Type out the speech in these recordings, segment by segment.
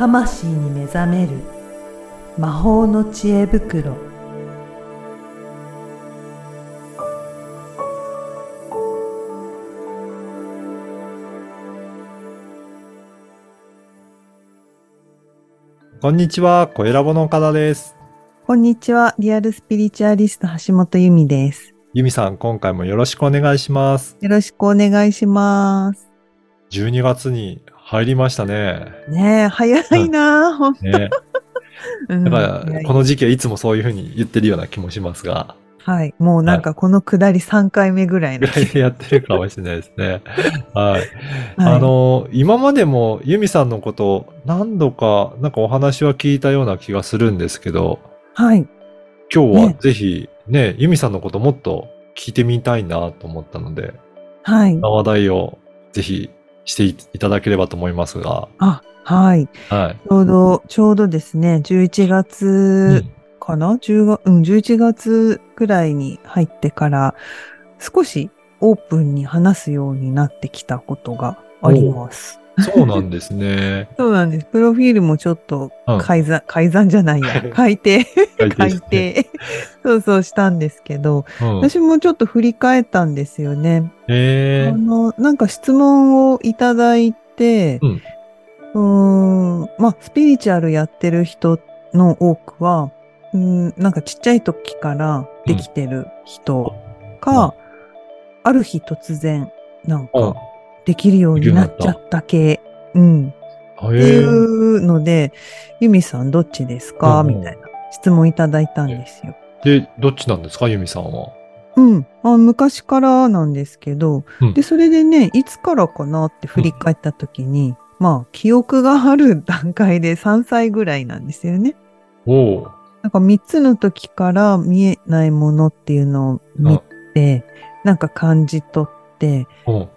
魂に目覚める魔法の知恵袋こんにちは、小ラボの岡田です。こんにちはリアルスピリチュアリスト橋本由美ですゆみさん、今回もよろしくお願いします。よろしくお願いします12月に入りましたね。ねえ早いなあほんね。うん。だか早いら、この時期はいつもそういうふうに言ってるような気もしますが、はい。もうなんかこのくだり3回目ぐらいのぐらい。で やってるかもしれないですね。はい。はい。あの、今までもゆみさんのこと何度か、なんかお話は聞いたような気がするんですけど、はい。今日はね。ぜひね、ゆみさんのこともっと聞いてみたいなと思ったので、はい。話題をぜひしていただければと思いますが、あはいはい。ちょうどちょうどですね11月、うんかな？10月、うん、11月くらいに入ってから、少しオープンに話すようになってきたことがあります。そうなんですね。そうなんです。プロフィールもちょっとうん。改ざん、改ざんじゃないや、改訂、改改訂して。訂、そうそうしたんですけど、うん、私もちょっと振り返ったんですよね。へえあの、なんか質問をいただいて、うーん、まあ、スピリチュアルやってる人の多くは、うん、なんかちっちゃい時からできてる人か、ある日突然、なんうん。か、できるようになっちゃった系、うん、っていうので、ユミさんどっちですか、うんうんみたいな質問いただいたんですよ。で、どっちなんですか、ゆみさんは。うん。あ昔からなんですけど、うんで、それでね、いつからかなって振り返った時に、まあ、記憶がある段階で3歳ぐらいなんですよね。おお。なんか3つの時から見えないものっていうのを見て、なんか感じ取って、うん。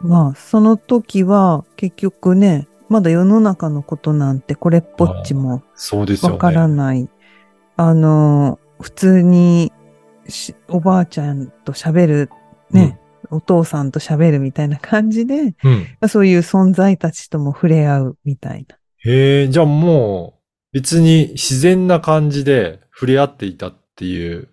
まあ、その時は結局ね、まだ世の中のことなんてこれっぽっちも。わからない。あの、普通にしおばあちゃんと喋る、ね、お父さんと喋るみたいな感じで、うん。そういう存在たちとも触れ合うみたいな。へえ、じゃあもう、別に自然な感じで触れ合っていたっていう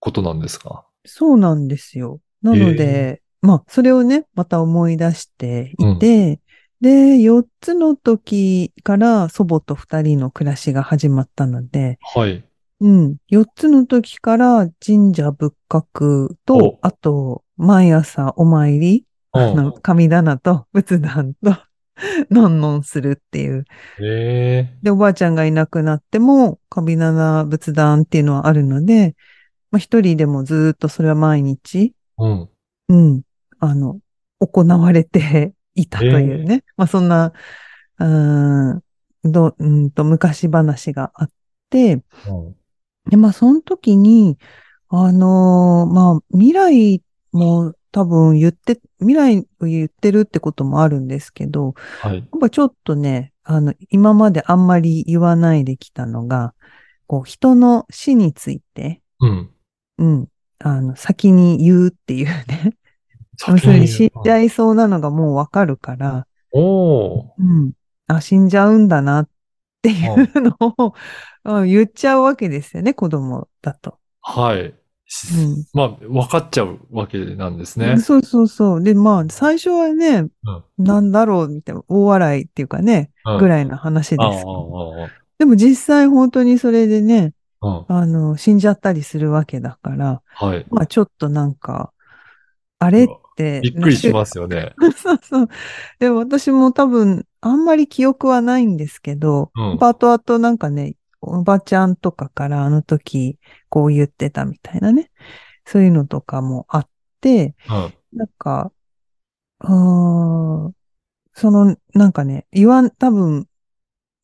ことなんですか？そうなんですよ。なので、まあ、それをね、また思い出していて、で、4つの時から祖母と2人の暮らしが始まったので、はい。うん。4つの時から神社仏閣とお、あと、毎朝お参り、うん。あの神棚と仏壇と、のんのんするっていう。へえ。で、おばあちゃんがいなくなっても、神棚仏壇っていうのはあるので、まあ、一人でもずーっとそれは毎日、うん。うん、あの、行われて いたというね。まあ、そんな、うーん、ど、うんと、昔話があって、うんで、まあ、その時に、あのーまあ、未来も多分言って、未来を言ってるってこともあるんですけど、はい。やっぱちょっとね、あの、今まであんまり言わないできたのが、こう、人の死について、うん。うん、あの、先に言うっていうね。要先するに死んじゃゃいそうなのがもうわかるから、おおうん。あ、死んじゃうんだなっていうのを、あ言っちゃうわけですよね、子供だと。はい。しうんまあ、分かっちゃうわけなんですね。そうそうそう。で、まあ、最初はね、なんだろう、みたいな、大笑いっていうかね、うんぐらいの話ですでも実際本当にそれでね、あああの、死んじゃったりするわけだから、はい。まあちょっとなんか、あれって。びっくりしますよね。す。そうそう。でも私も多分、あんまり記憶はないんですけど、うんパート後々なんかね、おばちゃんとかからあの時こう言ってたみたいなね、そういうのとかもあって、うん。なんか、うーん、その、なんかね、言わん、多分、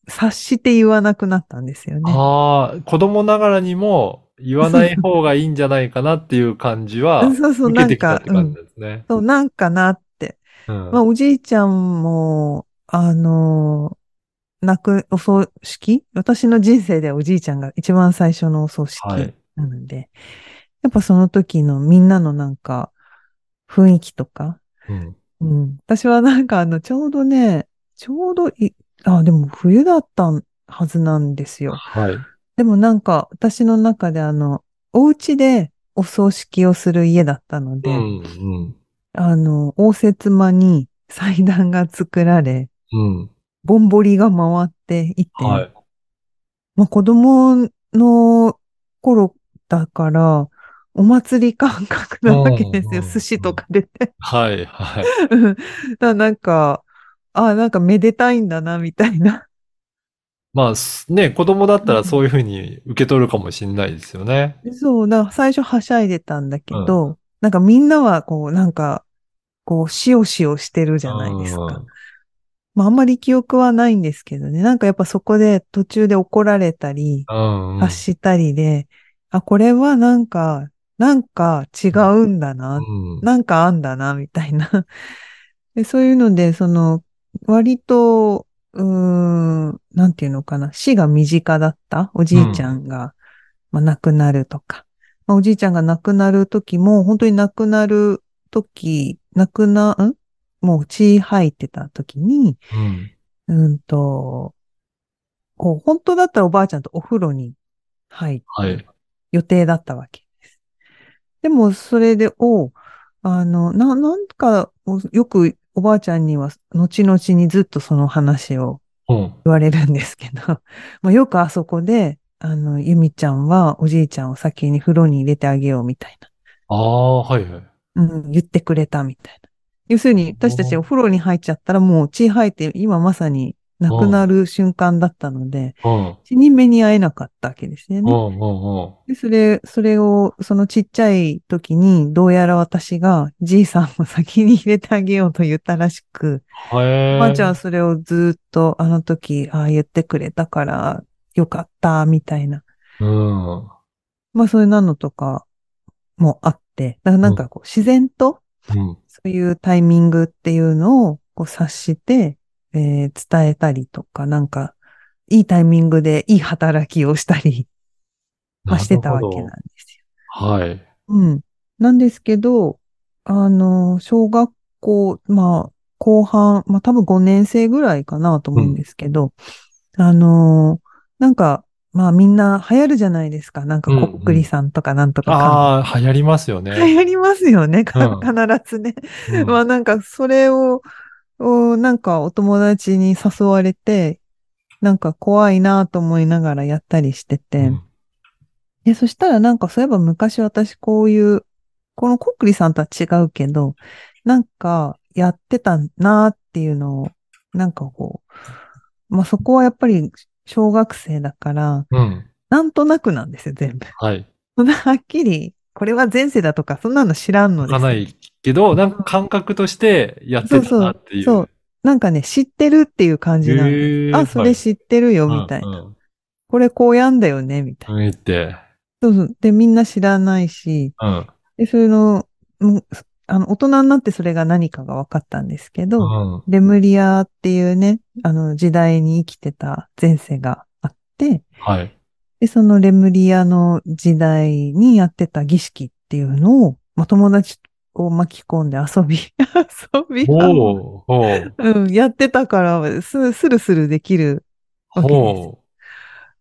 察して言わなくなったんですよね。ああ、子供ながらにも言わない方がいいんじゃないかなっていう感じは そうそう、なんかって、感じですね。そう、なんかなって。うんまあ、おじいちゃんも、あの、亡く、お葬式？私の人生ではおじいちゃんが一番最初のお葬式はいなので、やっぱその時のみんなのなんか、雰囲気とか、うん。うん。私はなんかあの、ちょうどね、ちょうどい、あ、でも冬だったんはずなんですよ。はい。でもなんか、私の中であの、お家でお葬式をする家だったので、うん、うん、あの、応接間に祭壇が作られ、うん。ぼんぼりが回っていて、はい。まあ子供の頃だから、お祭り感覚なわけですよ。うんうん寿司とか出て。はい、はい。うんだなんか、あ、なんかめでたいんだな、みたいな。まあ、すね、子供だったらそういうふうに受け取るかもしれないですよね。そう、だから最初はしゃいでたんだけど、なんかみんなはこう、なんか、こう、しおしおしてるじゃないですか。うんまああんまり記憶はないんですけどね。なんかやっぱそこで途中で怒られたり、うん、うん。発したりで、あ、これはなんか、なんか違うんだな、うんなんかあんだな、みたいな。でそういうので、その、割と、うーん、なんていうのかな、死が身近だった？おじいちゃんが、まあ、亡くなるとか、まあ、おじいちゃんが亡くなる時も、本当に亡くなる時、亡くな、ん？もう血吐いてた時に、うん。うんと、こう、本当だったらおばあちゃんとお風呂に入って、はい。予定だったわけです。でも、それで、おあの、な、なんか、よくおばあちゃんには、後々にずっとその話をうん。言われるんですけど、まあ、よくあそこで、あの、ゆみちゃんはおじいちゃんを先に風呂に入れてあげようみたいああ、はい、はい。な、うん、言ってくれたみたいな。要するに、私たちお風呂に入っちゃったらもう血吐いて、今まさに亡くなる瞬間だったので、うん。死に目に会えなかったわけですよね。で、それ、それを、そのちっちゃい時に、どうやら私が、じいさんを先に入れてあげようと言ったらしく、ばあちゃんはそれをずっと、あの時、ああ言ってくれたから、よかった、みたいな。うん。まあ、そういうのとかもあって、だからなんかこう、自然と、うん。そういうタイミングっていうのを、こう、察して、えー伝えたりとか、なんか、いいタイミングでいい働きをしたり、まあ、してたわけなんですよ。はい。うん。なんですけど、あの、小学校、まあ、後半、まあ多分5年生ぐらいかなと思うんですけど、あの、なんか、まあみんな流行るじゃないですか。なんかうんうんこっくりさんとかなんとかああ、流行りますよか。ね。流行りますよね。必ずね。うん まあなんかそれを、おなんかお友達に誘われて、なんか怖いなと思いながらやったりしてて、うんで、そしたらなんかそういえば昔私こういう、このコックリさんとは違うけど、なんかやってたなっていうのを、なんかこう、まあそこはやっぱり小学生だから、うん。なんとなくなんですよ、全部。はい。そんなはっきり、これは前世だとか、そんなの知らんのですかないけど、なんか感覚としてやってたなっていう。そうそうなんかね、知ってるっていう感じなんで。あ、それ知ってるよ、みたいな。うんこれこうやんだよね、みたいな。って。そうそう。で、みんな知らないし、うん。で、それの、あの、大人になってそれが何かが分かったんですけど、うん。レムリアっていうね、あの、時代に生きてた前世があって、はい。で、そのレムリアの時代にやってた儀式っていうのを、まあ、友達を巻き込んで遊び、遊び、ほう。ん、やってたから、す、スルスルできるわけです。ほ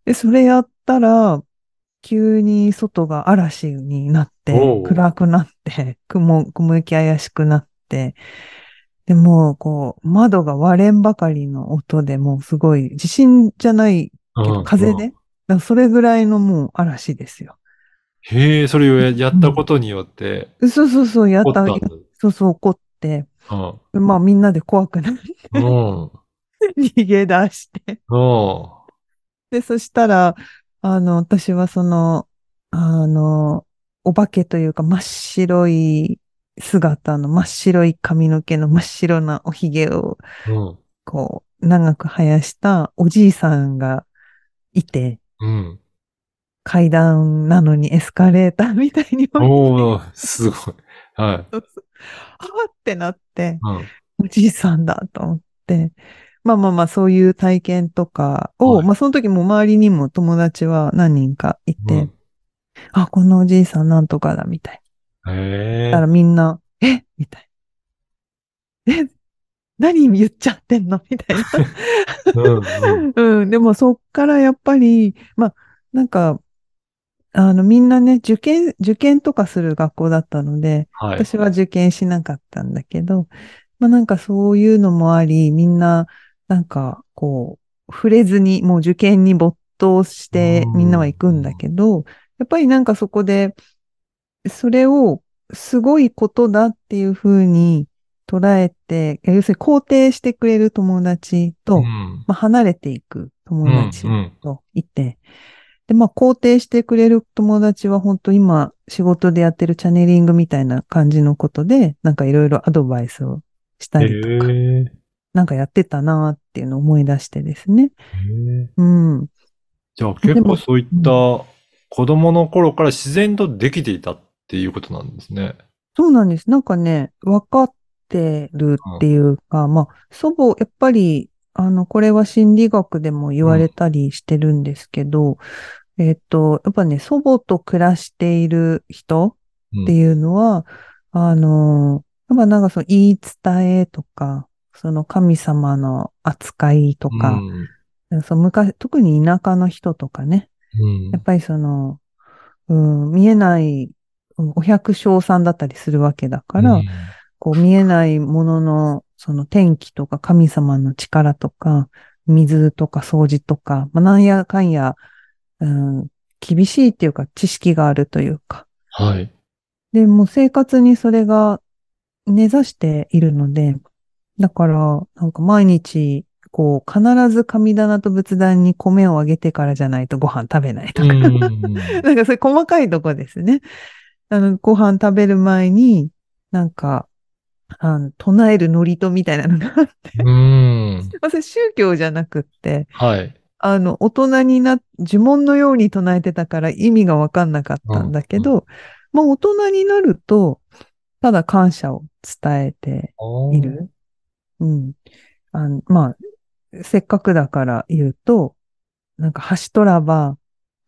で、それやったら、急に外が嵐になって暗くなって、雲、雲行き怪しくなって、で、もう、こう、窓が割れんばかりの音でもうすごい、地震じゃないう。けど、うん風で、だそれぐらいのもう嵐ですよ。へえ、それをややったことによって、そうそうそう、やった、った。そうそう、怒って、うん。まあみんなで怖くなってうん。逃げ出して。うん。で、そしたら、あの、私はその、あの、お化けというか真っ白い姿の真っ白い髪の毛の真っ白なおひげをうん。こう長く生やしたおじいさんがいて、うん。階段なのにエスカレーターみたいにおー、すごい。はい。あーってなって、うん。おじいさんだと思って、まあまあまあそういう体験とかを、はいまあその時も周りにも友達は何人かいて、あ、このおじいさんなんとかだみたいうん、へな。だからえ。みんな、えみたいな。え何言っちゃってんの？みたいな。うんうん。でもそっからやっぱり、まあ、なんか、あの、みんなね、受験、受験とかする学校だったので、はい。私は受験しなかったんだけど、まあなんかそういうのもあり、みんな、なんか、こう、触れずに、もう受験に没頭してうんみんなは行くんだけど、やっぱりなんかそこで、それをすごいことだっていうふうに捉えて、要するに肯定してくれる友達と、うんまあ、離れていく友達うんうんといて、で、まあ、肯定してくれる友達は本当今仕事でやってるチャネリングみたいな感じのことで、なんかいろいろアドバイスをしたりとか、へえなんかやってたなっていうのを思い出してですね。へえうん。じゃあ結構そういった子供の頃から自然とできていたっていうことなんですね。そうなんです。なんかね、分かってるっていうか、まあ、祖母、やっぱり、あの、これは心理学でも言われたりしてるんですけど、えっと、やっぱね、祖母と暮らしている人うん。っていうのは、あの、やっぱなんかその言い伝えとか、その神様の扱いとか、その昔、特に田舎の人とかね、うん。やっぱりその、うん、見えない、うんお百姓さんだったりするわけだから、うんこう見えないものの、その天気とか神様の力とか、水とか掃除とか、まあ、なんやかんや、うん、厳しいっていうか知識があるというか。はい。で、もう生活にそれが根ざしているので、だから、なんか毎日、こう、必ず神棚と仏壇に米をあげてからじゃないとご飯食べないとか。うん なんかそういう細かいとこですね。あの、ご飯食べる前に、なんか、あの唱える祝詞みたいなのがあって、うん。まあそれ宗教じゃなくって、はい。あの、大人にな、呪文のように唱えてたから意味がわかんなかったんだけど、まあ大人になると、ただ感謝を伝えている。うん。あのまあ、せっかくだから言うと、なんか箸取らば、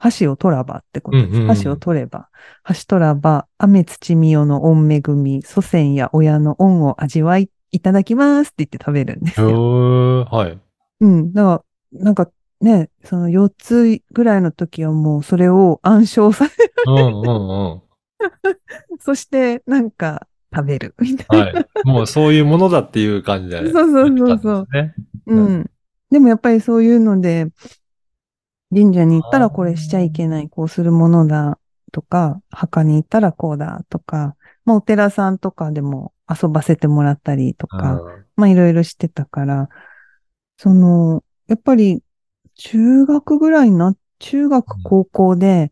箸を取らばってことです。うんうんうん箸を取れば、箸取らば、雨土みよの恩恵み、祖先や親の恩を味わい、いただきますって言って食べるんですへよ。ーはい。うん。だから、なんかね、その4つぐらいの時はもうそれを暗唱させ、うんうんうん。そしてなんか食べるみたいな。はい。もうそういうものだっていう感じで。そうそうそうそうね。うん。でもやっぱりそういうので、神社に行ったらこれしちゃいけない、こうするものだとか、墓に行ったらこうだとか、まあお寺さんとかでも遊ばせてもらったりとか、まあいろいろしてたから、その、やっぱり中学ぐらいな、中学高校で、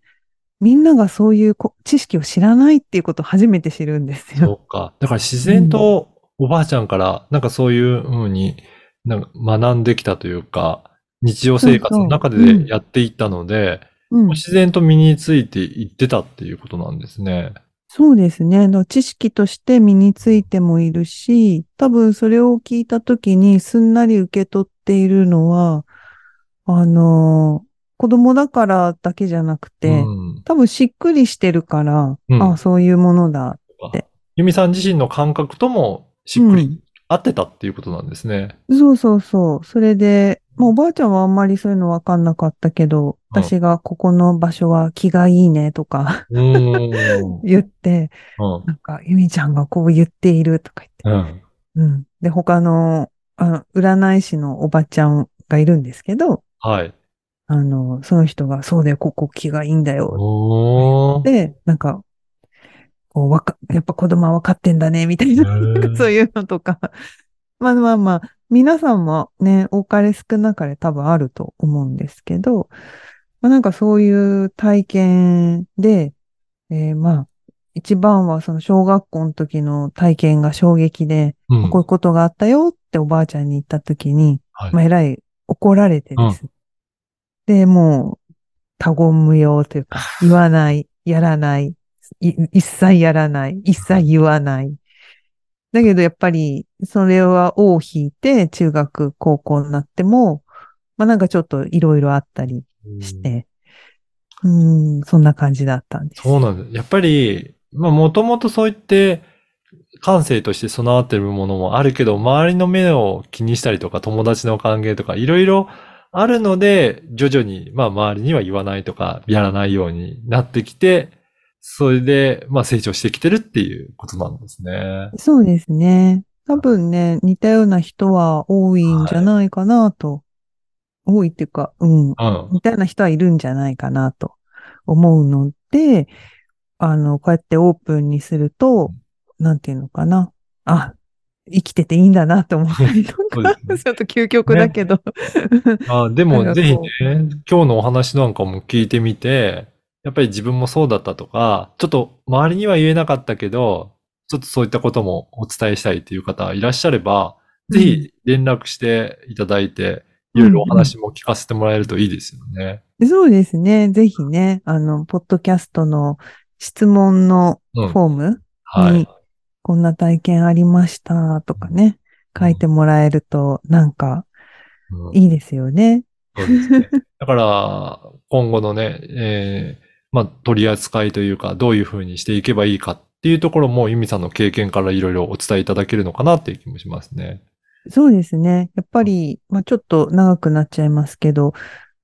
みんながそういうこ知識を知らないっていうことを初めて知るんですそよ。うか。だから自然とおばあちゃんから、なんかそういう風になんか学んできたというか、日常生活の中でやっていったので、うん。自然と身についていってたっていうことなんですね。そうですね。知識として身についてもいるし、多分それを聞いたときにすんなり受け取っているのは、あの、子供だからだけじゃなくて、うん。多分しっくりしてるから、うんあそういうものだ。由美さん自身の感覚ともしっくり合ってたっていうことなんですね。そうそうそう。それで、まあ、おばあちゃんはあんまりそういうのわかんなかったけど、うん私がここの場所は気がいいねとかうーん。言って、うんなんか、ゆみちゃんがこう言っているとか言って。うん。うん。で、他の、あの、占い師のおばちゃんがいるんですけど、はい。あの、その人が、そうだよ、ここ気がいいんだよ。おー。で、なんか、こう、わか、やっぱ子供は分かってんだね、みたいな、へーそういうのとか。まあまあまあ、皆さんもね、多かれ少なかれ多分あると思うんですけど、まあなんかそういう体験で、えーまあ、一番はその小学校の時の体験が衝撃で、うんこういうことがあったよっておばあちゃんに言った時に、はいまあ、えらい怒られてです。で、もう、他言無用というか、言わない、やらない、い一切やらない、一切言わない。だけどやっぱり、それは尾を引いて、中学、高校になっても、まあなんかちょっといろいろあったりして、うん、そんな感じだったんです。そうなんです。やっぱり、まあもともとそう言って、感性として備わってるものもあるけど、周りの目を気にしたりとか、友達の関係とか、いろいろあるので、徐々に、まあ周りには言わないとか、やらないようになってきて、それで、まあ成長してきてるっていうことなんですね。そうですね。多分ね、似たような人は多いんじゃないかなと。はい、多いっていうか、うん、うん。似たような人はいるんじゃないかなと思うので、あの、こうやってオープンにすると、なんていうのかな。あ、生きてていいんだなと思ったりとか、ね、ちょっと究極だけど。ね、あでも、ぜひね、今日のお話なんかも聞いてみて、やっぱり自分もそうだったとか、ちょっと周りには言えなかったけど、ちょっとそういったこともお伝えしたいという方いらっしゃれば、ぜひ連絡していただいて、いろいろお話も聞かせてもらえるといいですよね。うんうん、そうですね。ぜひね、あの、ポッドキャストの質問のフォームに、はい、こんな体験ありましたとかね、書いてもらえると、なんか、いいですよね。そうですね。だから、今後のね、えー、まあ、取り扱いというか、どういうふうにしていけばいいかっていうところも、ユミさんの経験からいろいろお伝えいただけるのかなっていう気もしますね。そうですね。やっぱり、まあ、ちょっと長くなっちゃいますけど、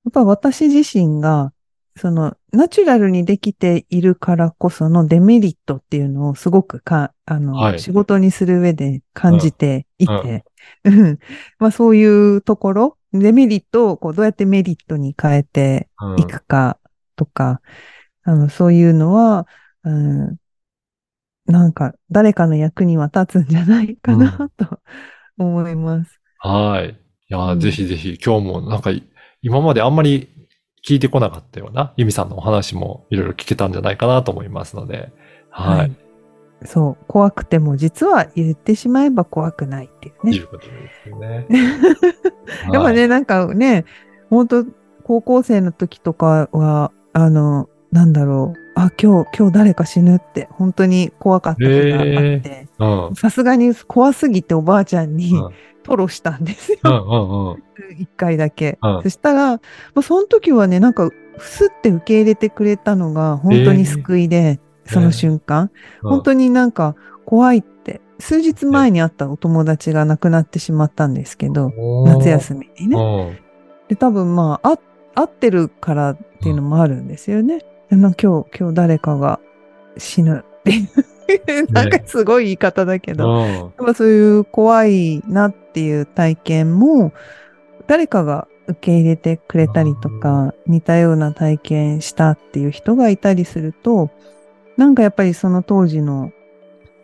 やっぱ私自身がその、ナチュラルにできているからこそのデメリットっていうのをすごくか、あの、はい、仕事にする上で感じていて、うん、うん、まあそういうところ、デメリットをこうどうやってメリットに変えていくかとか、うん、あの、そういうのは、うん、なんか誰かの役には立つんじゃないかな、と思います。はい。いや、ぜひぜひ今日もなんか今まであんまり聞いてこなかったような、ユミさんのお話もいろいろ聞けたんじゃないかなと思いますので、はい。はい、そう、怖くても実は言ってしまえば怖くないっていうね。いうことですよね。でもね、なんかね、本当高校生の時とかは、あの、なんだろう。あ、今日、今日誰か死ぬって、本当に怖かった日があって、さすがに怖すぎておばあちゃんに、うん、吐露したんですよ。一回だけ。そしたら、まあ、その時はね、なんか、すって受け入れてくれたのが本当に救いで、えー、その瞬間、本当になんか怖いって、数日前に会ったお友達が亡くなってしまったんですけど、夏休みにね。で、多分まあ、会ってるからっていうのもあるんですよね。今日、今日誰かが死ぬっていうなんかすごい言い方だけど、ね、そういう怖いなっていう体験も、誰かが受け入れてくれたりとか、似たような体験したっていう人がいたりすると、なんかやっぱりその当時の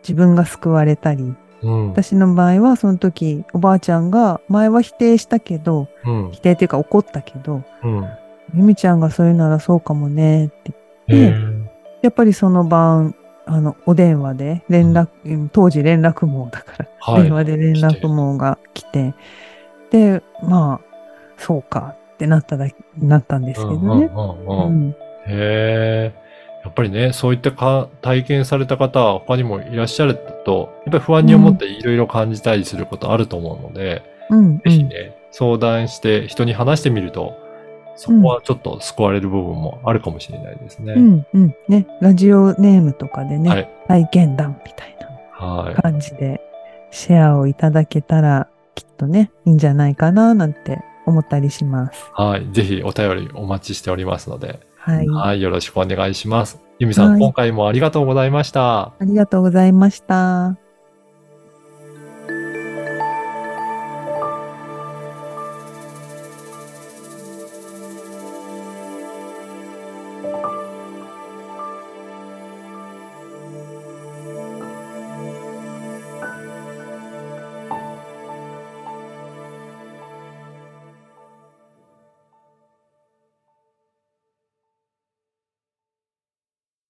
自分が救われたり、うん、私の場合はその時おばあちゃんが前は否定したけど、うん、否定っていうか怒ったけど、うん、ゆみちゃんがそういうならそうかもねって言って、やっぱりその晩あの、お電話で連絡、うん、当時連絡網だから、はい、電話で連絡網が来て、で、まあ、そうかってなっただなったんですけどね。へえ。やっぱりね、そういったか体験された方は他にもいらっしゃると、やっぱり不安に思っていろいろ感じたりすることあると思うので、うん、ぜひね、相談して人に話してみると、そこはちょっと救われる部分もあるかもしれないですね。うん、うん、ね。ラジオネームとかでね、はい、体験談みたいな感じでシェアをいただけたら、きっとね、いいんじゃないかな、なんて思ったりします。はい。ぜひお便りお待ちしておりますので、はい。はい。よろしくお願いします。ゆみさん、はい、今回もありがとうございました。ありがとうございました。